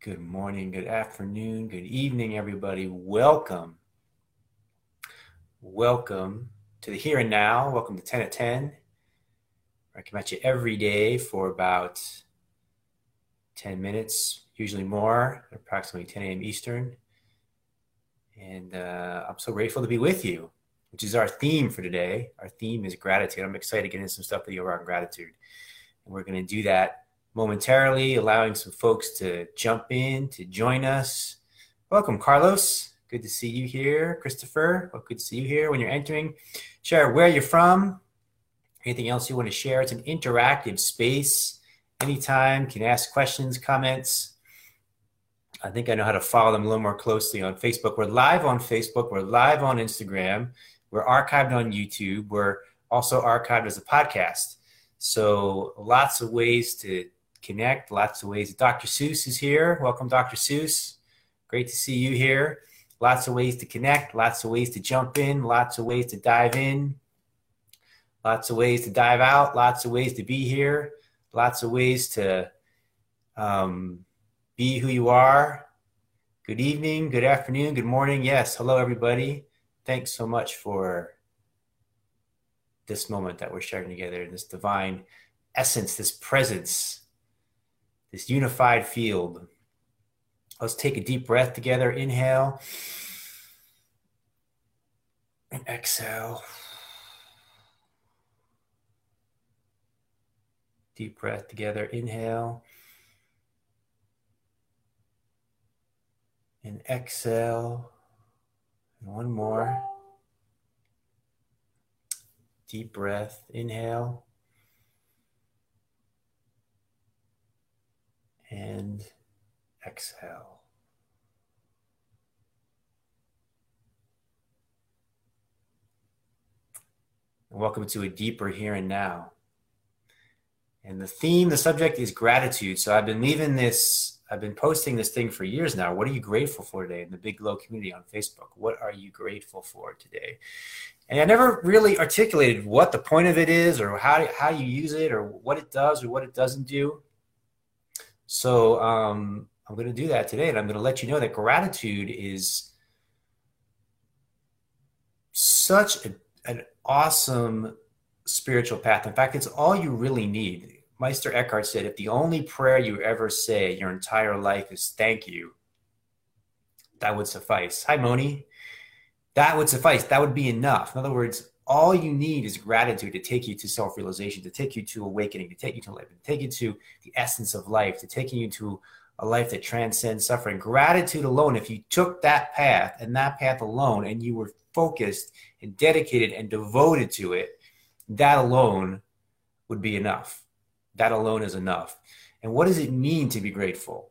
Good morning, good afternoon, good evening, everybody. Welcome. Welcome to the here and now. Welcome to 10 at 10. I come at you every day for about 10 minutes, usually more, approximately 10 a.m. Eastern. And uh, I'm so grateful to be with you, which is our theme for today. Our theme is gratitude. I'm excited to get into some stuff with you around gratitude. And we're going to do that momentarily, allowing some folks to jump in to join us. Welcome, Carlos. Good to see you here. Christopher, well, good to see you here. When you're entering, share where you're from, anything else you want to share. It's an interactive space. Anytime, can ask questions, comments. I think I know how to follow them a little more closely on Facebook. We're live on Facebook. We're live on Instagram. We're archived on YouTube. We're also archived as a podcast. So lots of ways to connect, lots of ways. Dr. Seuss is here. Welcome, Dr. Seuss. Great to see you here. Lots of ways to connect, lots of ways to jump in, lots of ways to dive in, lots of ways to dive out, lots of ways to be here, lots of ways to um, be who you are. Good evening, good afternoon, good morning. Yes, hello, everybody. Thanks so much for this moment that we're sharing together, this divine essence, this presence this unified field. Let's take a deep breath together. Inhale and exhale. Deep breath together. Inhale and exhale. And one more. Deep breath. Inhale. And exhale. And welcome to a deeper here and now. And the theme, the subject is gratitude. So I've been leaving this, I've been posting this thing for years now. What are you grateful for today in the Big Glow community on Facebook? What are you grateful for today? And I never really articulated what the point of it is or how, how you use it or what it does or what it doesn't do. So um, I'm going to do that today, and I'm going to let you know that gratitude is such a, an awesome spiritual path. In fact, it's all you really need. Meister Eckhart said, if the only prayer you ever say your entire life is thank you, that would suffice. Hi, Moni. That would suffice. That would be enough. In other words, all you need is gratitude to take you to self-realization to take you to awakening to take you to life to take you to the essence of life to taking you to a life that transcends suffering. Gratitude alone if you took that path and that path alone and you were focused and dedicated and devoted to it that alone would be enough. That alone is enough. And what does it mean to be grateful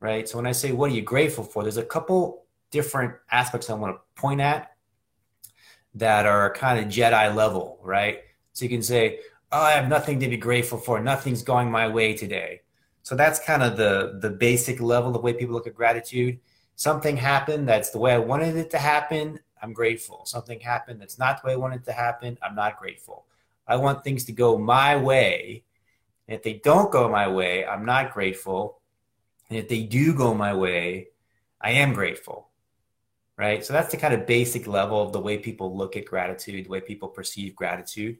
right? So when i say what are you grateful for? There's a couple different aspects i want to point at that are kind of Jedi level, right? So you can say, "Oh, I have nothing to be grateful for. Nothing's going my way today." So that's kind of the the basic level of way people look at gratitude. Something happened that's the way I wanted it to happen. I'm grateful. Something happened that's not the way I wanted it to happen. I'm not grateful. I want things to go my way. And if they don't go my way, I'm not grateful. And if they do go my way, I am grateful right? So that's the kind of basic level of the way people look at gratitude, the way people perceive gratitude.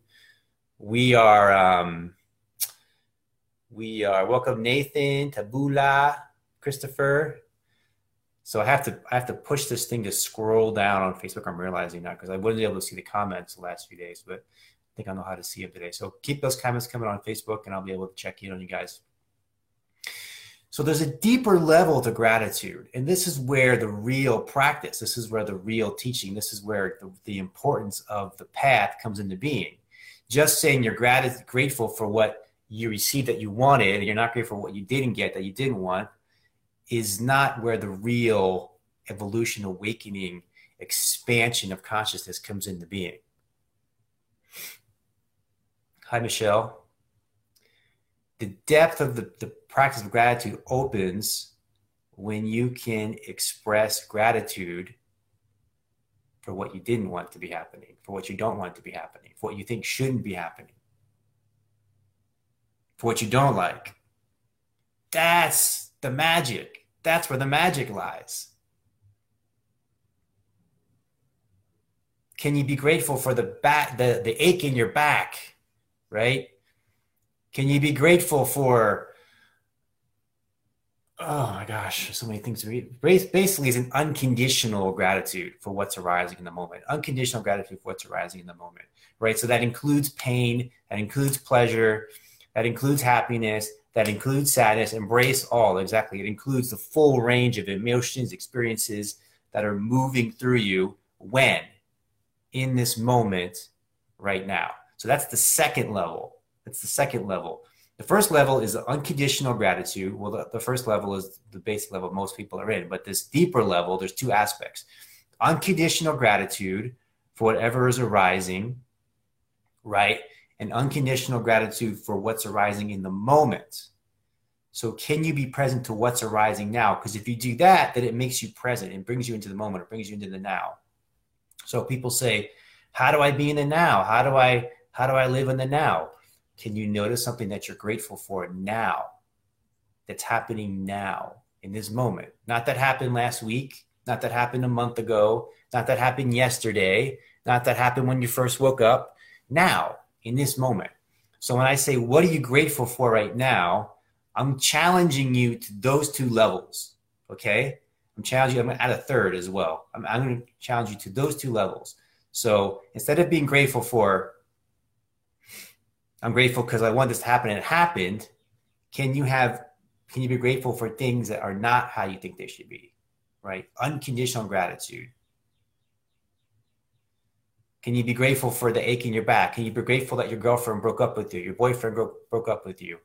We are, um, we are welcome Nathan, Tabula, Christopher. So I have to I have to push this thing to scroll down on Facebook. I'm realizing now because I wasn't able to see the comments the last few days, but I think I know how to see them today. So keep those comments coming on Facebook, and I'll be able to check in on you guys. So there's a deeper level to gratitude. And this is where the real practice, this is where the real teaching, this is where the, the importance of the path comes into being. Just saying you're grat- grateful for what you received that you wanted, and you're not grateful for what you didn't get that you didn't want, is not where the real evolution, awakening, expansion of consciousness comes into being. Hi, Michelle. The depth of the, the practice of gratitude opens when you can express gratitude for what you didn't want to be happening, for what you don't want to be happening, for what you think shouldn't be happening, for what you don't like. That's the magic. That's where the magic lies. Can you be grateful for the back, the, the ache in your back, right? Can you be grateful for oh my gosh, so many things. Basically, is an unconditional gratitude for what's arising in the moment. Unconditional gratitude for what's arising in the moment, right? So that includes pain, that includes pleasure, that includes happiness, that includes sadness. Embrace all, exactly. It includes the full range of emotions, experiences that are moving through you when? In this moment, right now. So that's the second level. That's the second level. The first level is unconditional gratitude. Well, the, the first level is the basic level most people are in, but this deeper level, there's two aspects unconditional gratitude for whatever is arising, right? And unconditional gratitude for what's arising in the moment. So, can you be present to what's arising now? Because if you do that, then it makes you present and brings you into the moment, it brings you into the now. So, people say, How do I be in the now? How do I how do I live in the now? Can you notice something that you're grateful for now that's happening now in this moment? Not that happened last week, not that happened a month ago, not that happened yesterday, not that happened when you first woke up. Now, in this moment. So when I say, What are you grateful for right now? I'm challenging you to those two levels. Okay. I'm challenging you, I'm going to add a third as well. I'm, I'm going to challenge you to those two levels. So instead of being grateful for I'm grateful because I want this to happen and it happened. Can you have can you be grateful for things that are not how you think they should be? Right? Unconditional gratitude. Can you be grateful for the ache in your back? Can you be grateful that your girlfriend broke up with you, your boyfriend broke, broke up with you?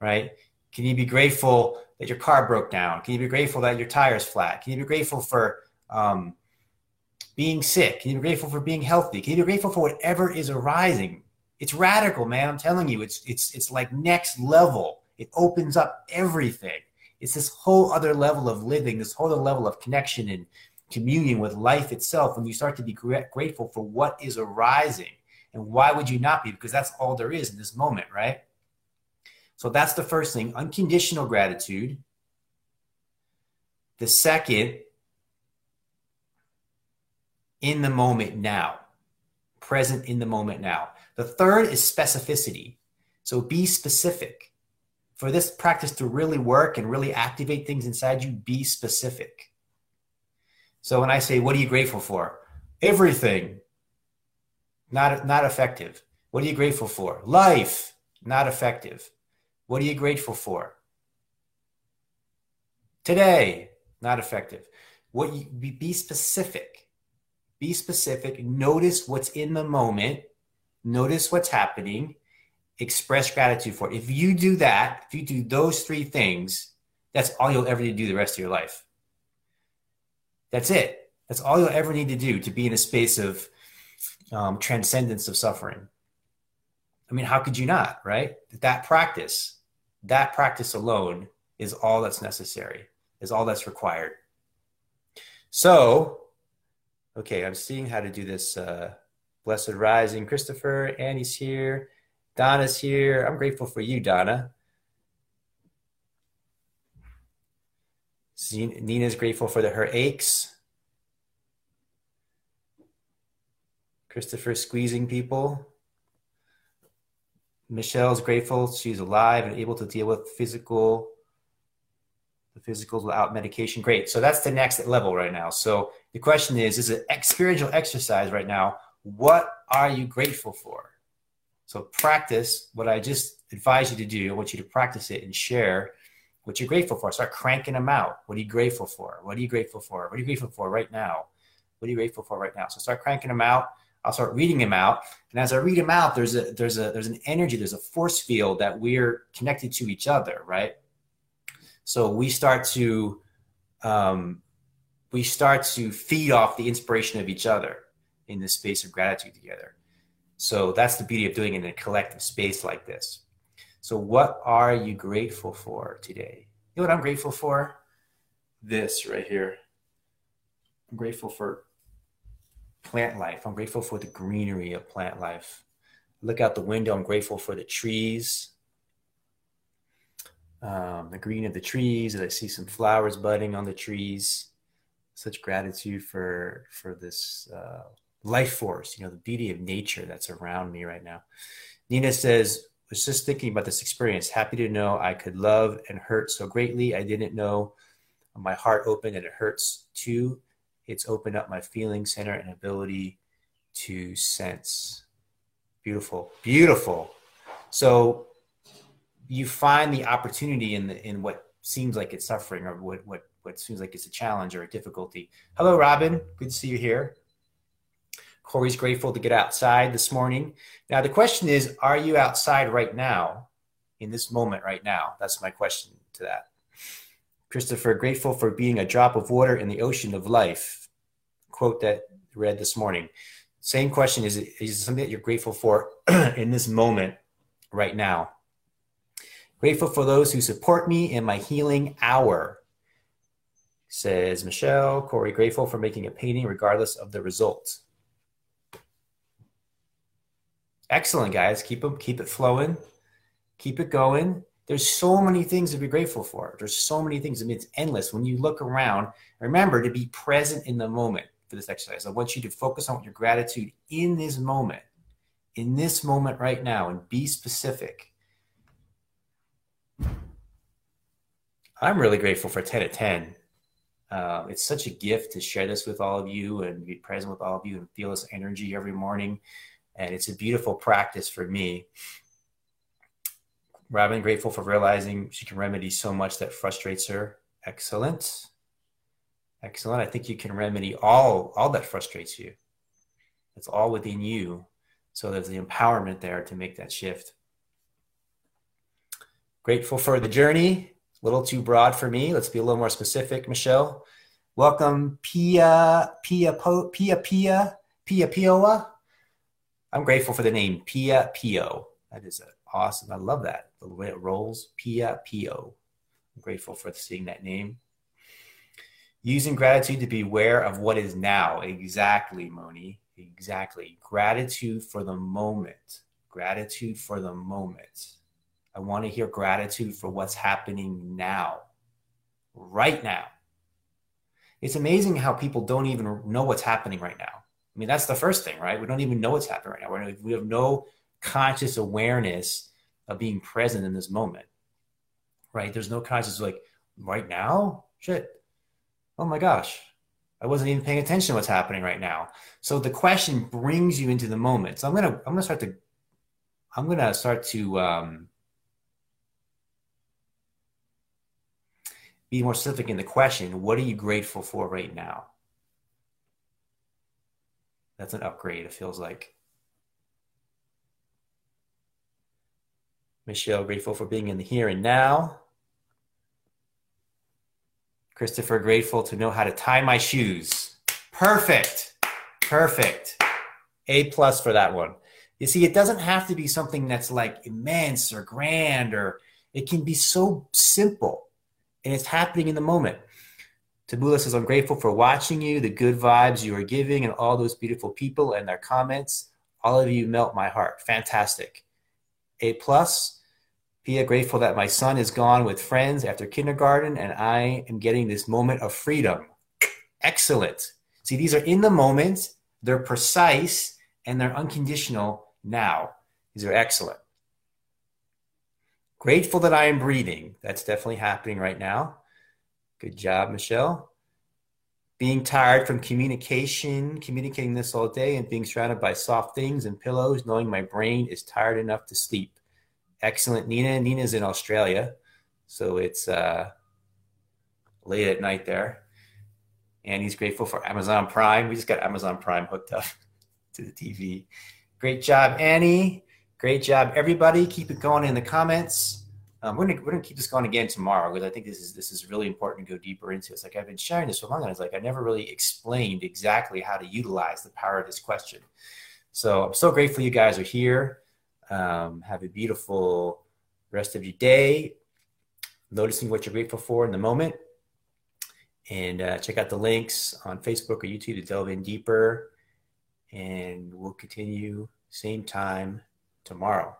Right? Can you be grateful that your car broke down? Can you be grateful that your tire's flat? Can you be grateful for um, being sick? Can you be grateful for being healthy? Can you be grateful for whatever is arising? It's radical, man. I'm telling you, it's it's it's like next level. It opens up everything. It's this whole other level of living, this whole other level of connection and communion with life itself. When you start to be grateful for what is arising, and why would you not be? Because that's all there is in this moment, right? So that's the first thing, unconditional gratitude. The second, in the moment now, present in the moment now. The third is specificity. So be specific. For this practice to really work and really activate things inside you, be specific. So when I say, what are you grateful for? Everything. Not, not effective. What are you grateful for? Life. Not effective. What are you grateful for? Today. Not effective. What you, be specific. Be specific. Notice what's in the moment notice what's happening, express gratitude for it. If you do that, if you do those three things, that's all you'll ever need to do the rest of your life. That's it. That's all you'll ever need to do to be in a space of um, transcendence of suffering. I mean, how could you not, right? That practice, that practice alone is all that's necessary, is all that's required. So, okay, I'm seeing how to do this. Uh, Blessed Rising. Christopher, Annie's here. Donna's here. I'm grateful for you, Donna. Nina's grateful for the, her aches. Christopher squeezing people. Michelle's grateful she's alive and able to deal with physical the physicals without medication. Great. So that's the next level right now. So the question is, is it experiential exercise right now what are you grateful for? So practice what I just advise you to do. I want you to practice it and share what you're grateful for. Start cranking them out. What are you grateful for? What are you grateful for? What are you grateful for right now? What are you grateful for right now? So start cranking them out. I'll start reading them out. And as I read them out, there's a there's a there's an energy, there's a force field that we're connected to each other, right? So we start to um, we start to feed off the inspiration of each other in the space of gratitude together. So that's the beauty of doing it in a collective space like this. So, what are you grateful for today? You know what I'm grateful for? This right here. I'm grateful for plant life. I'm grateful for the greenery of plant life. Look out the window. I'm grateful for the trees. um, the green of the trees, and I see some flowers budding on the trees. Such gratitude for for this uh, life force, you know, the beauty of nature that's around me right now. Nina says, was just thinking about this experience. Happy to know I could love and hurt so greatly. I didn't know my heart opened and it hurts too. It's opened up my feeling center and ability to sense. Beautiful, beautiful. So you find the opportunity in the, in what seems like it's suffering or what what what seems like it's a challenge or a difficulty. Hello, Robin. Good to see you here. Corey's grateful to get outside this morning. Now the question is, are you outside right now, in this moment right now? That's my question to that. Christopher, grateful for being a drop of water in the ocean of life. Quote that read this morning. Same question is, is something that you're grateful for in this moment right now? Grateful for those who support me in my healing hour, says Michelle. Corey, grateful for making a painting regardless of the result. Excellent, guys. Keep them, keep it flowing, keep it going. There's so many things to be grateful for. There's so many things. I mean, it's endless. When you look around, remember to be present in the moment for this exercise. I want you to focus on your gratitude in this moment, in this moment right now, and be specific. I'm really grateful for 10 at 10. Uh, it's such a gift to share this with all of you and be present with all of you and feel this energy every morning. And it's a beautiful practice for me. Robin, grateful for realizing she can remedy so much that frustrates her. Excellent. Excellent. I think you can remedy all all that frustrates you. It's all within you. So there's the empowerment there to make that shift. Grateful for the journey. A little too broad for me. Let's be a little more specific, Michelle. Welcome, Pia Pia Pia Pia Pia Pioa. I'm grateful for the name Pia Pio. That is awesome. I love that. The way it rolls, Pia Pio. I'm grateful for seeing that name. Using gratitude to be aware of what is now. Exactly, Moni. Exactly. Gratitude for the moment. Gratitude for the moment. I want to hear gratitude for what's happening now, right now. It's amazing how people don't even know what's happening right now. I mean, that's the first thing, right? We don't even know what's happening right now. We have no conscious awareness of being present in this moment, right? There's no conscious, like, right now? Shit oh my gosh, I wasn't even paying attention to what's happening right now. So the question brings you into the moment. So I'm gonna I'm gonna start to I'm gonna start to um, be more specific in the question. What are you grateful for right now? That's an upgrade. It feels like. Michelle, grateful for being in the here and now. Christopher, grateful to know how to tie my shoes. Perfect. Perfect. A plus for that one. You see, it doesn't have to be something that's like immense or grand, or it can be so simple and it's happening in the moment. Tabula says, I'm grateful for watching you, the good vibes you are giving, and all those beautiful people and their comments. All of you melt my heart. Fantastic. A plus. Pia, grateful that my son is gone with friends after kindergarten and I am getting this moment of freedom. Excellent. See, these are in the moment, they're precise, and they're unconditional now. These are excellent. Grateful that I am breathing. That's definitely happening right now. Good job, Michelle. Being tired from communication, communicating this all day, and being surrounded by soft things and pillows, knowing my brain is tired enough to sleep excellent Nina. Nina's in Australia, so it's uh, late at night there. And he's grateful for Amazon Prime. We just got Amazon Prime hooked up to the TV. Great job, Annie. Great job, everybody. Keep it going in the comments. Um, we're gonna we're gonna keep this going again tomorrow because I think this is this is really important to go deeper into. It's like I've been sharing this for long, and it's like I never really explained exactly how to utilize the power of this question. So I'm so grateful you guys are here. Um, have a beautiful rest of your day, noticing what you're grateful for in the moment. And uh, check out the links on Facebook or YouTube to delve in deeper. And we'll continue same time tomorrow.